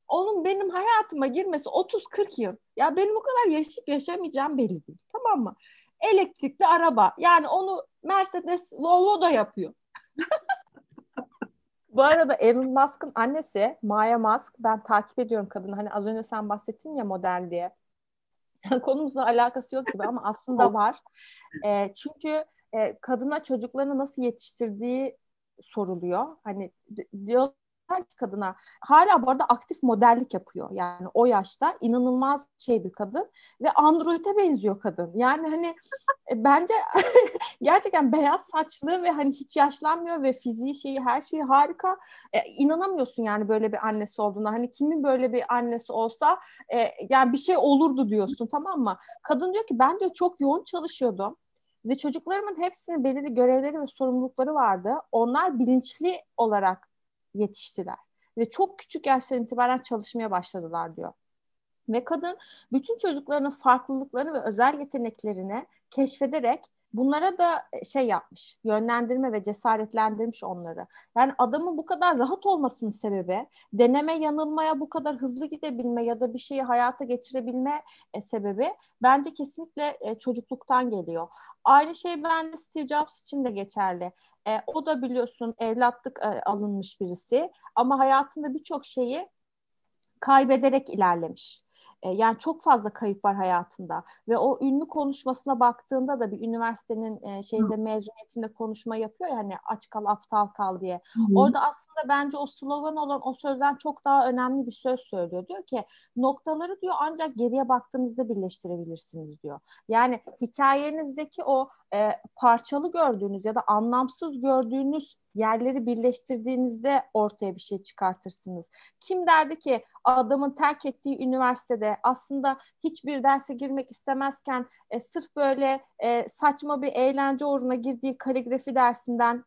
onun benim hayatıma girmesi 30-40 yıl. Ya benim o kadar yaşayıp yaşamayacağım belli değil tamam mı? Elektrikli araba yani onu Mercedes Volvo da yapıyor. Bu arada Elon Musk'ın annesi Maya Musk ben takip ediyorum kadını. Hani az önce sen bahsettin ya model diye. Yani konumuzla alakası yok gibi ama aslında var. E, çünkü e, kadına çocuklarını nasıl yetiştirdiği soruluyor. Hani diyor ki kadına hala bu arada aktif modellik yapıyor. Yani o yaşta inanılmaz şey bir kadın ve androide benziyor kadın. Yani hani e, bence gerçekten beyaz saçlı ve hani hiç yaşlanmıyor ve fiziği şeyi her şeyi harika. E, inanamıyorsun yani böyle bir annesi olduğuna. Hani kimin böyle bir annesi olsa e, yani bir şey olurdu diyorsun tamam mı? Kadın diyor ki ben diyor çok yoğun çalışıyordum. Ve çocuklarımın hepsinin belirli görevleri ve sorumlulukları vardı. Onlar bilinçli olarak yetiştiler. Ve çok küçük yaştan itibaren çalışmaya başladılar diyor. Ve kadın bütün çocuklarının farklılıklarını ve özel yeteneklerini keşfederek bunlara da e, şey yapmış, yönlendirme ve cesaretlendirmiş onları. Yani adamın bu kadar rahat olmasının sebebi, deneme yanılmaya bu kadar hızlı gidebilme ya da bir şeyi hayata geçirebilme e, sebebi bence kesinlikle e, çocukluktan geliyor. Aynı şey bence Steve Jobs için de geçerli. E, o da biliyorsun evlatlık e, alınmış birisi ama hayatında birçok şeyi kaybederek ilerlemiş. E, yani çok fazla kayıp var hayatında ve o ünlü konuşmasına baktığında da bir üniversitenin e, şeyinde mezuniyetinde konuşma yapıyor ya hani aç kal aptal kal diye. Hı. Orada aslında bence o slogan olan o sözden çok daha önemli bir söz söylüyor. Diyor ki noktaları diyor ancak geriye baktığınızda birleştirebilirsiniz diyor. Yani hikayenizdeki o e, parçalı gördüğünüz ya da anlamsız gördüğünüz yerleri birleştirdiğinizde ortaya bir şey çıkartırsınız. Kim derdi ki adamın terk ettiği üniversitede aslında hiçbir derse girmek istemezken e, sırf böyle e, saçma bir eğlence uğruna girdiği kaligrafi dersinden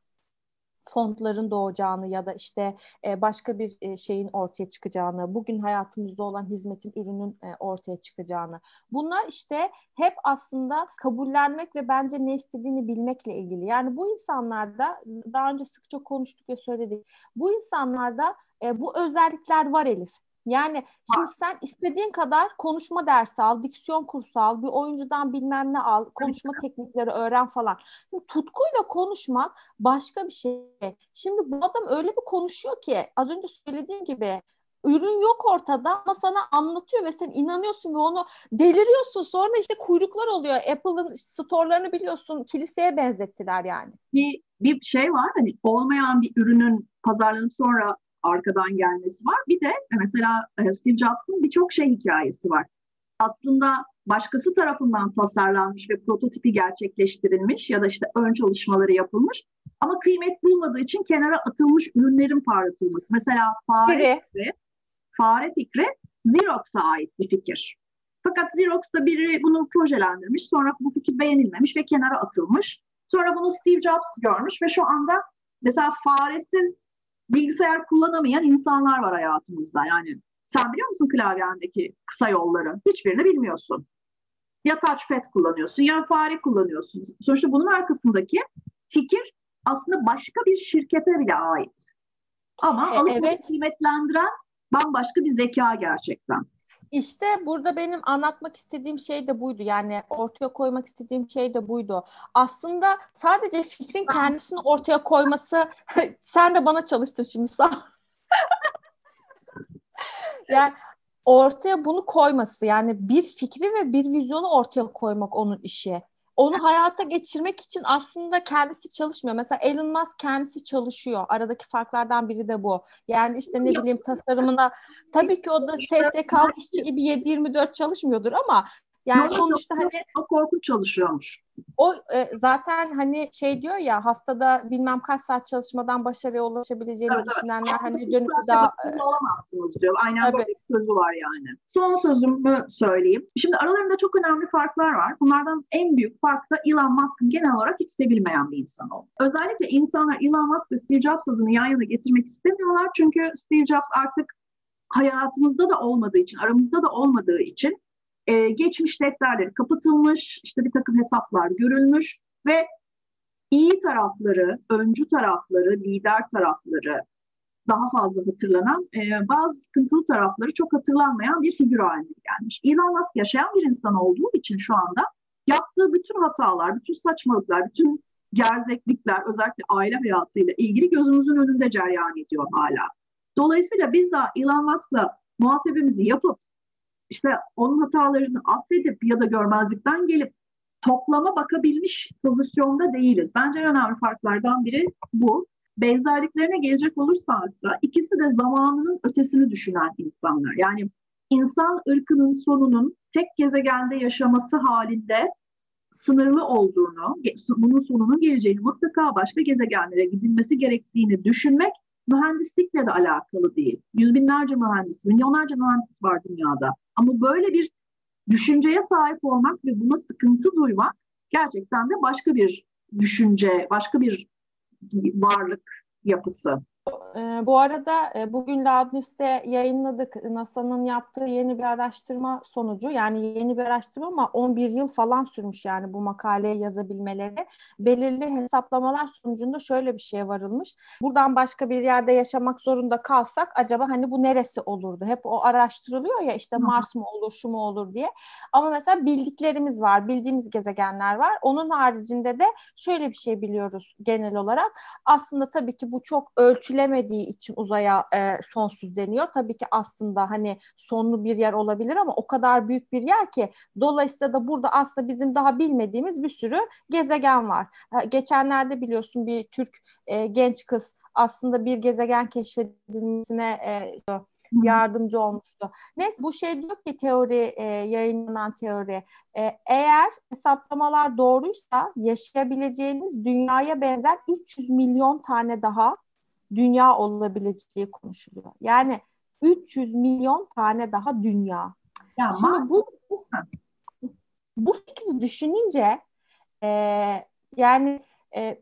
fontların doğacağını ya da işte e, başka bir e, şeyin ortaya çıkacağını, bugün hayatımızda olan hizmetin, ürünün e, ortaya çıkacağını. Bunlar işte hep aslında kabullenmek ve bence ne istediğini bilmekle ilgili. Yani bu insanlarda daha önce sıkça konuştuk ve söyledik. Bu insanlarda bu özellikler var Elif. Yani şimdi sen istediğin kadar konuşma dersi al, diksiyon kursu al, bir oyuncudan bilmem ne al, konuşma teknikleri öğren falan. Şimdi tutkuyla konuşmak başka bir şey. Şimdi bu adam öyle bir konuşuyor ki az önce söylediğim gibi ürün yok ortada ama sana anlatıyor ve sen inanıyorsun ve onu deliriyorsun. Sonra işte kuyruklar oluyor. Apple'ın storelarını biliyorsun kiliseye benzettiler yani. Bir, bir şey var hani olmayan bir ürünün pazarlanıp sonra arkadan gelmesi var. Bir de mesela e, Steve Jobs'ın birçok şey hikayesi var. Aslında başkası tarafından tasarlanmış ve prototipi gerçekleştirilmiş ya da işte ön çalışmaları yapılmış ama kıymet bulmadığı için kenara atılmış ürünlerin parlatılması. Mesela fare fikri, fare fikri Xerox'a ait bir fikir. Fakat Xerox'ta biri bunu projelendirmiş, sonra bu fikir beğenilmemiş ve kenara atılmış. Sonra bunu Steve Jobs görmüş ve şu anda mesela faresiz bilgisayar kullanamayan insanlar var hayatımızda. Yani sen biliyor musun klavyendeki kısa yolları? Hiçbirini bilmiyorsun. Ya touchpad kullanıyorsun ya fare kullanıyorsun. Sonuçta bunun arkasındaki fikir aslında başka bir şirkete bile ait. Ama e, alıp evet. kıymetlendiren bambaşka bir zeka gerçekten. İşte burada benim anlatmak istediğim şey de buydu. Yani ortaya koymak istediğim şey de buydu. Aslında sadece fikrin kendisini ortaya koyması sen de bana çalıştır şimdi sağ. yani ortaya bunu koyması yani bir fikri ve bir vizyonu ortaya koymak onun işi onu hayata geçirmek için aslında kendisi çalışmıyor. Mesela Elon Musk kendisi çalışıyor. Aradaki farklardan biri de bu. Yani işte ne bileyim tasarımına tabii ki o da SSK işçi gibi 7-24 çalışmıyordur ama yani Yok, sonuçta hani o korkunç çalışıyormuş. O e, zaten hani şey diyor ya haftada bilmem kaç saat çalışmadan başarıya ulaşabileceğini evet, düşünenler evet. hani dönüp daha olamazsınız diyor. Aynen böyle bir sözü var yani. Son sözümü söyleyeyim. Şimdi aralarında çok önemli farklar var. Bunlardan en büyük fark da Elon Musk'ın genel olarak hiç sevilmeyen bir insan oldu. Özellikle insanlar Elon Musk ve Steve Jobs adını yan yana getirmek istemiyorlar. Çünkü Steve Jobs artık hayatımızda da olmadığı için, aramızda da olmadığı için e, geçmiş defterleri kapatılmış, işte bir takım hesaplar görülmüş ve iyi tarafları, öncü tarafları, lider tarafları daha fazla hatırlanan, e, bazı sıkıntılı tarafları çok hatırlanmayan bir figür haline gelmiş. Elon Musk yaşayan bir insan olduğu için şu anda yaptığı bütün hatalar, bütün saçmalıklar, bütün gerzeklikler özellikle aile hayatıyla ilgili gözümüzün önünde ceryan ediyor hala. Dolayısıyla biz de Elon Musk'la muhasebemizi yapıp işte onun hatalarını affedip ya da görmezlikten gelip toplama bakabilmiş pozisyonda değiliz. Bence en önemli farklardan biri bu. Benzerliklerine gelecek olursak da ikisi de zamanının ötesini düşünen insanlar. Yani insan ırkının sonunun tek gezegende yaşaması halinde sınırlı olduğunu, bunun sonunun geleceğini mutlaka başka gezegenlere gidilmesi gerektiğini düşünmek mühendislikle de alakalı değil. Yüz binlerce mühendis, milyonlarca mühendis var dünyada. Ama böyle bir düşünceye sahip olmak ve buna sıkıntı duymak gerçekten de başka bir düşünce, başka bir varlık yapısı. Ee, bu arada e, bugün Loudness'te yayınladık NASA'nın yaptığı yeni bir araştırma sonucu. Yani yeni bir araştırma ama 11 yıl falan sürmüş yani bu makaleyi yazabilmeleri. Belirli hesaplamalar sonucunda şöyle bir şeye varılmış. Buradan başka bir yerde yaşamak zorunda kalsak acaba hani bu neresi olurdu? Hep o araştırılıyor ya işte Mars mı olur, şu mu olur diye. Ama mesela bildiklerimiz var, bildiğimiz gezegenler var. Onun haricinde de şöyle bir şey biliyoruz genel olarak. Aslında tabii ki bu çok ölçülü ölçülemediği için uzaya e, sonsuz deniyor. Tabii ki aslında hani sonlu bir yer olabilir ama o kadar büyük bir yer ki dolayısıyla da burada aslında bizim daha bilmediğimiz bir sürü gezegen var. E, geçenlerde biliyorsun bir Türk e, genç kız aslında bir gezegen keşfedilmesine e, yardımcı olmuştu. Neyse bu şey diyor ki teori e, yayınlanan teori e, eğer hesaplamalar doğruysa yaşayabileceğimiz dünyaya benzer 300 milyon tane daha dünya olabileceği konuşuluyor. Yani 300 milyon tane daha dünya. Ya Şimdi bu, bu, bu fikri düşününce e, yani e,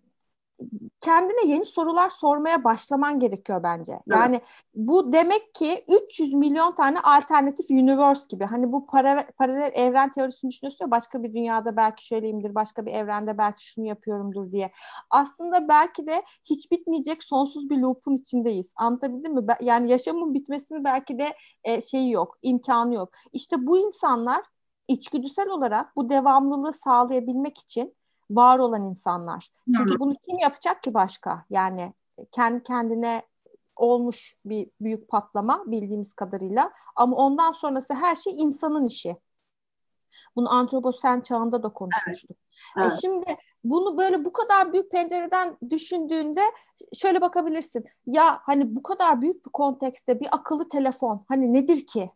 kendine yeni sorular sormaya başlaman gerekiyor bence. Yani evet. bu demek ki 300 milyon tane alternatif universe gibi. Hani bu para, paralel evren teorisini düşünüyorsun ya başka bir dünyada belki şöyleyimdir, başka bir evrende belki şunu yapıyorumdur diye. Aslında belki de hiç bitmeyecek sonsuz bir loop'un içindeyiz. Anlatabildim mi? Yani yaşamın bitmesini belki de e, şeyi yok, imkanı yok. İşte bu insanlar içgüdüsel olarak bu devamlılığı sağlayabilmek için var olan insanlar. Çünkü bunu kim yapacak ki başka? Yani kendi kendine olmuş bir büyük patlama bildiğimiz kadarıyla. Ama ondan sonrası her şey insanın işi. Bunu antroposen çağında da konuşmuştuk. Evet. Evet. E şimdi bunu böyle bu kadar büyük pencereden düşündüğünde şöyle bakabilirsin. Ya hani bu kadar büyük bir kontekste bir akıllı telefon hani nedir ki?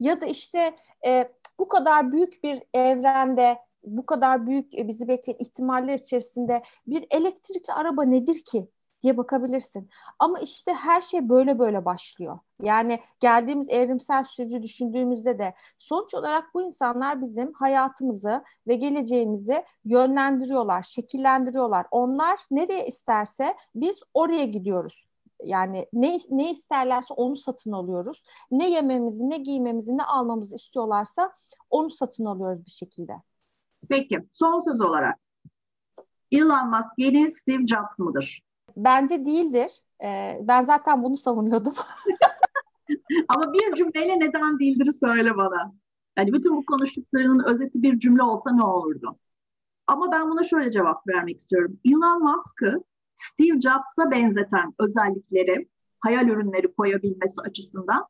Ya da işte e, bu kadar büyük bir evrende bu kadar büyük e, bizi bekleyen ihtimaller içerisinde bir elektrikli araba nedir ki diye bakabilirsin. Ama işte her şey böyle böyle başlıyor. Yani geldiğimiz evrimsel süreci düşündüğümüzde de sonuç olarak bu insanlar bizim hayatımızı ve geleceğimizi yönlendiriyorlar, şekillendiriyorlar. Onlar nereye isterse biz oraya gidiyoruz. Yani ne ne isterlerse onu satın alıyoruz. Ne yememizi, ne giymemizi, ne almamızı istiyorlarsa onu satın alıyoruz bir şekilde. Peki son söz olarak Elon Musk yeni Steve Jobs mıdır? Bence değildir. Ee, ben zaten bunu savunuyordum. Ama bir cümleyle neden değildir söyle bana. Yani bütün bu konuştuklarının özeti bir cümle olsa ne olurdu? Ama ben buna şöyle cevap vermek istiyorum. Elon Musk'ı Steve Jobs'a benzeten özellikleri, hayal ürünleri koyabilmesi açısından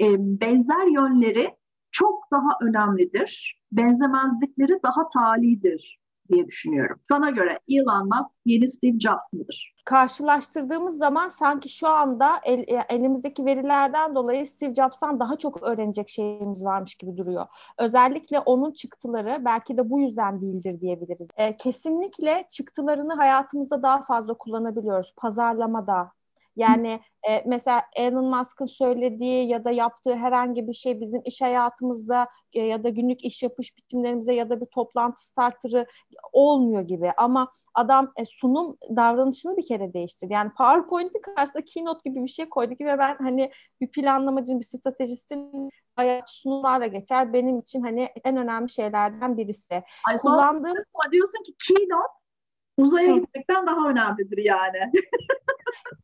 e, benzer yönleri çok daha önemlidir. Benzemezlikleri daha talidir diye düşünüyorum. Sana göre Elon Musk yeni Steve Jobs mıdır? Karşılaştırdığımız zaman sanki şu anda el, e, elimizdeki verilerden dolayı Steve Jobs'tan daha çok öğrenecek şeyimiz varmış gibi duruyor. Özellikle onun çıktıları belki de bu yüzden değildir diyebiliriz. E, kesinlikle çıktılarını hayatımızda daha fazla kullanabiliyoruz. Pazarlamada, yani e, mesela Elon Musk'ın söylediği ya da yaptığı herhangi bir şey bizim iş hayatımızda e, ya da günlük iş yapış biçimlerimize ya da bir toplantı starterı olmuyor gibi. Ama adam e, sunum davranışını bir kere değiştirdi. Yani PowerPoint'in karşısında keynote gibi bir şey koydu ki ve ben hani bir planlamacının, bir stratejistin hayat sunumlarla geçer. Benim için hani en önemli şeylerden birisi. Ay, Kullandığım... Diyorsun ki keynote uzaya gitmekten daha önemlidir yani.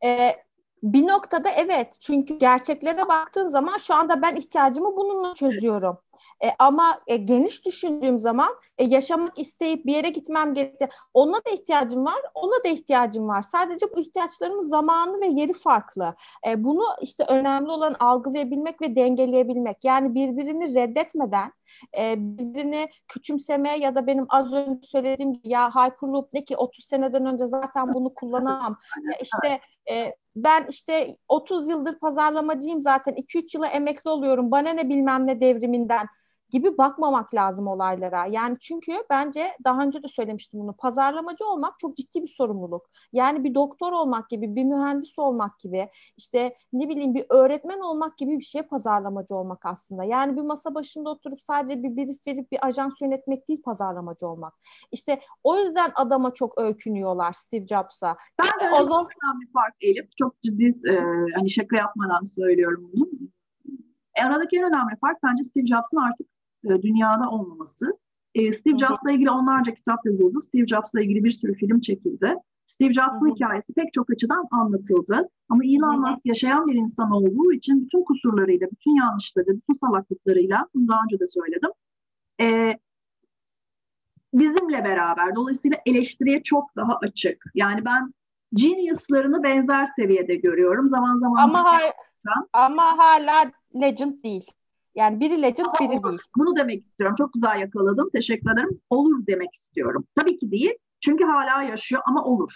e, bir noktada evet çünkü gerçeklere baktığın zaman şu anda ben ihtiyacımı bununla çözüyorum. E, ama e, geniş düşündüğüm zaman e, yaşamak isteyip bir yere gitmem gerekti. Ona da ihtiyacım var, ona da ihtiyacım var. Sadece bu ihtiyaçlarımın zamanı ve yeri farklı. E, bunu işte önemli olan algılayabilmek ve dengeleyebilmek. Yani birbirini reddetmeden e, birbirini küçümsemeye ya da benim az önce söylediğim gibi ya Hyperloop ne ki 30 seneden önce zaten bunu kullanamam. Ya işte e, ben işte 30 yıldır pazarlamacıyım zaten 2-3 yıla emekli oluyorum bana ne bilmem ne devriminden gibi bakmamak lazım olaylara. Yani çünkü bence daha önce de söylemiştim bunu. Pazarlamacı olmak çok ciddi bir sorumluluk. Yani bir doktor olmak gibi, bir mühendis olmak gibi, işte ne bileyim bir öğretmen olmak gibi bir şey pazarlamacı olmak aslında. Yani bir masa başında oturup sadece bir brief verip bir ajans yönetmek değil pazarlamacı olmak. İşte o yüzden adama çok öykünüyorlar Steve Jobs'a. Ben de o zaman bir fark Elif. Çok ciddi e, hani şaka yapmadan söylüyorum bunu. E, aradaki en önemli fark bence Steve Jobs'ın artık e, dünyada olmaması. E, Steve Jobs'la ilgili onlarca kitap yazıldı. Steve Jobs'la ilgili bir sürü film çekildi. Steve Jobs'ın hikayesi pek çok açıdan anlatıldı. Ama Elon Musk yaşayan bir insan olduğu için bütün kusurlarıyla, bütün yanlışları, bütün salaklıklarıyla, bunu daha önce de söyledim, e, bizimle beraber. Dolayısıyla eleştiriye çok daha açık. Yani ben genius'larını benzer seviyede görüyorum. Zaman zaman... Ama, ha- ama hala legend değil. Yani biri legend Ama biri olur. değil. Bunu demek istiyorum. Çok güzel yakaladım. Teşekkür ederim. Olur demek istiyorum. Tabii ki değil. Çünkü hala yaşıyor ama olur.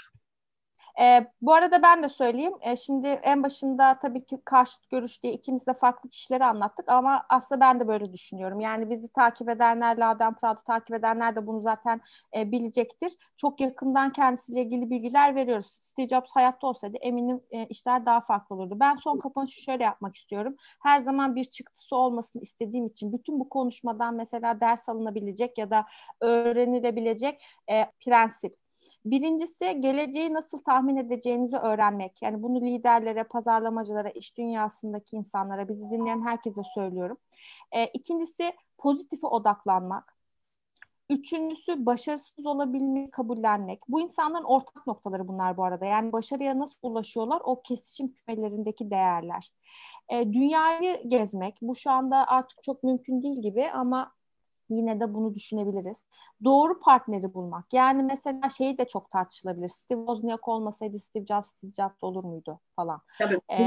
E, bu arada ben de söyleyeyim. E, şimdi en başında tabii ki karşıt görüş diye ikimiz de farklı kişileri anlattık ama aslında ben de böyle düşünüyorum. Yani bizi takip edenler, Laden Prado takip edenler de bunu zaten e, bilecektir. Çok yakından kendisiyle ilgili bilgiler veriyoruz. Steve Jobs hayatta olsaydı eminim e, işler daha farklı olurdu. Ben son kapanışı şöyle yapmak istiyorum. Her zaman bir çıktısı olmasını istediğim için bütün bu konuşmadan mesela ders alınabilecek ya da öğrenilebilecek e, prensip Birincisi geleceği nasıl tahmin edeceğinizi öğrenmek. Yani bunu liderlere, pazarlamacılara, iş dünyasındaki insanlara, bizi dinleyen herkese söylüyorum. E, ikincisi pozitife odaklanmak. Üçüncüsü başarısız olabilmeyi kabullenmek. Bu insanların ortak noktaları bunlar bu arada. Yani başarıya nasıl ulaşıyorlar? O kesişim kümelerindeki değerler. E, dünyayı gezmek. Bu şu anda artık çok mümkün değil gibi ama Yine de bunu düşünebiliriz. Doğru partneri bulmak. Yani mesela şeyi de çok tartışılabilir. Steve Wozniak olmasaydı Steve Jobs, Steve Jobs olur muydu falan. Tabii. Ee,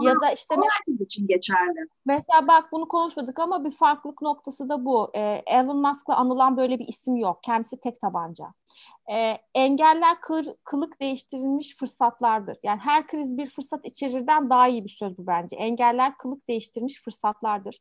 ya da işte herkes için geçerli. Mesela bak bunu konuşmadık ama bir farklılık noktası da bu. Ee, Elon Musk'la anılan böyle bir isim yok. Kendisi tek tabanca. Ee, engeller kır, kılık değiştirilmiş fırsatlardır. Yani her kriz bir fırsat içerirden daha iyi bir söz bu bence. Engeller kılık değiştirmiş fırsatlardır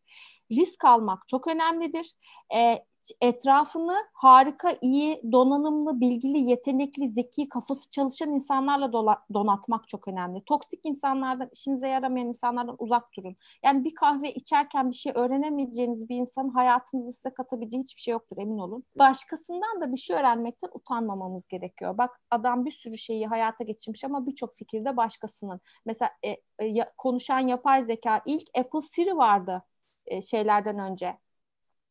risk almak çok önemlidir. E, etrafını harika, iyi, donanımlı, bilgili, yetenekli, zeki, kafası çalışan insanlarla dola, donatmak çok önemli. Toksik insanlardan, işinize yaramayan insanlardan uzak durun. Yani bir kahve içerken bir şey öğrenemeyeceğiniz bir insanın hayatınızı size katabileceği hiçbir şey yoktur emin olun. Başkasından da bir şey öğrenmekten utanmamamız gerekiyor. Bak adam bir sürü şeyi hayata geçirmiş ama birçok fikirde başkasının. Mesela e, e, konuşan yapay zeka ilk Apple Siri vardı e, şeylerden önce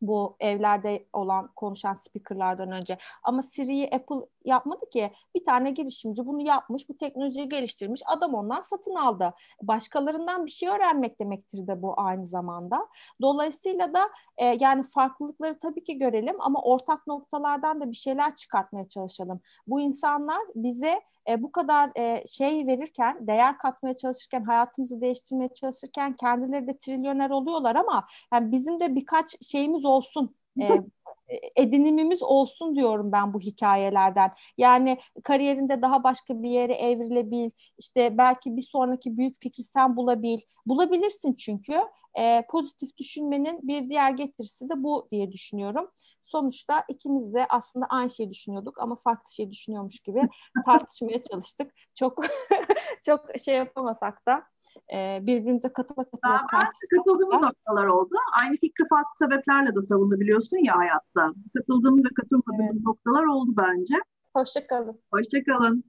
bu evlerde olan konuşan speakerlardan önce. Ama Siri'yi Apple yapmadı ki. Bir tane girişimci bunu yapmış, bu teknolojiyi geliştirmiş. Adam ondan satın aldı. Başkalarından bir şey öğrenmek demektir de bu aynı zamanda. Dolayısıyla da e, yani farklılıkları tabii ki görelim ama ortak noktalardan da bir şeyler çıkartmaya çalışalım. Bu insanlar bize e, bu kadar e, şey verirken, değer katmaya çalışırken, hayatımızı değiştirmeye çalışırken kendileri de trilyoner oluyorlar ama yani bizim de birkaç şeyimiz olsun. E, edinimimiz olsun diyorum ben bu hikayelerden. Yani kariyerinde daha başka bir yere evrilebil, işte belki bir sonraki büyük fikri sen bulabil. Bulabilirsin çünkü. E, pozitif düşünmenin bir diğer getirisi de bu diye düşünüyorum. Sonuçta ikimiz de aslında aynı şeyi düşünüyorduk ama farklı şey düşünüyormuş gibi tartışmaya çalıştık. Çok çok şey yapamasak da e, birbirimize katıla katıla tartıştık. Katıldığımız noktalar oldu. Aynı fikri farklı sebeplerle de savunabiliyorsun ya hayatta. Katıldığımız ve katılmadığımız evet. noktalar oldu bence. Hoşçakalın. Hoşçakalın.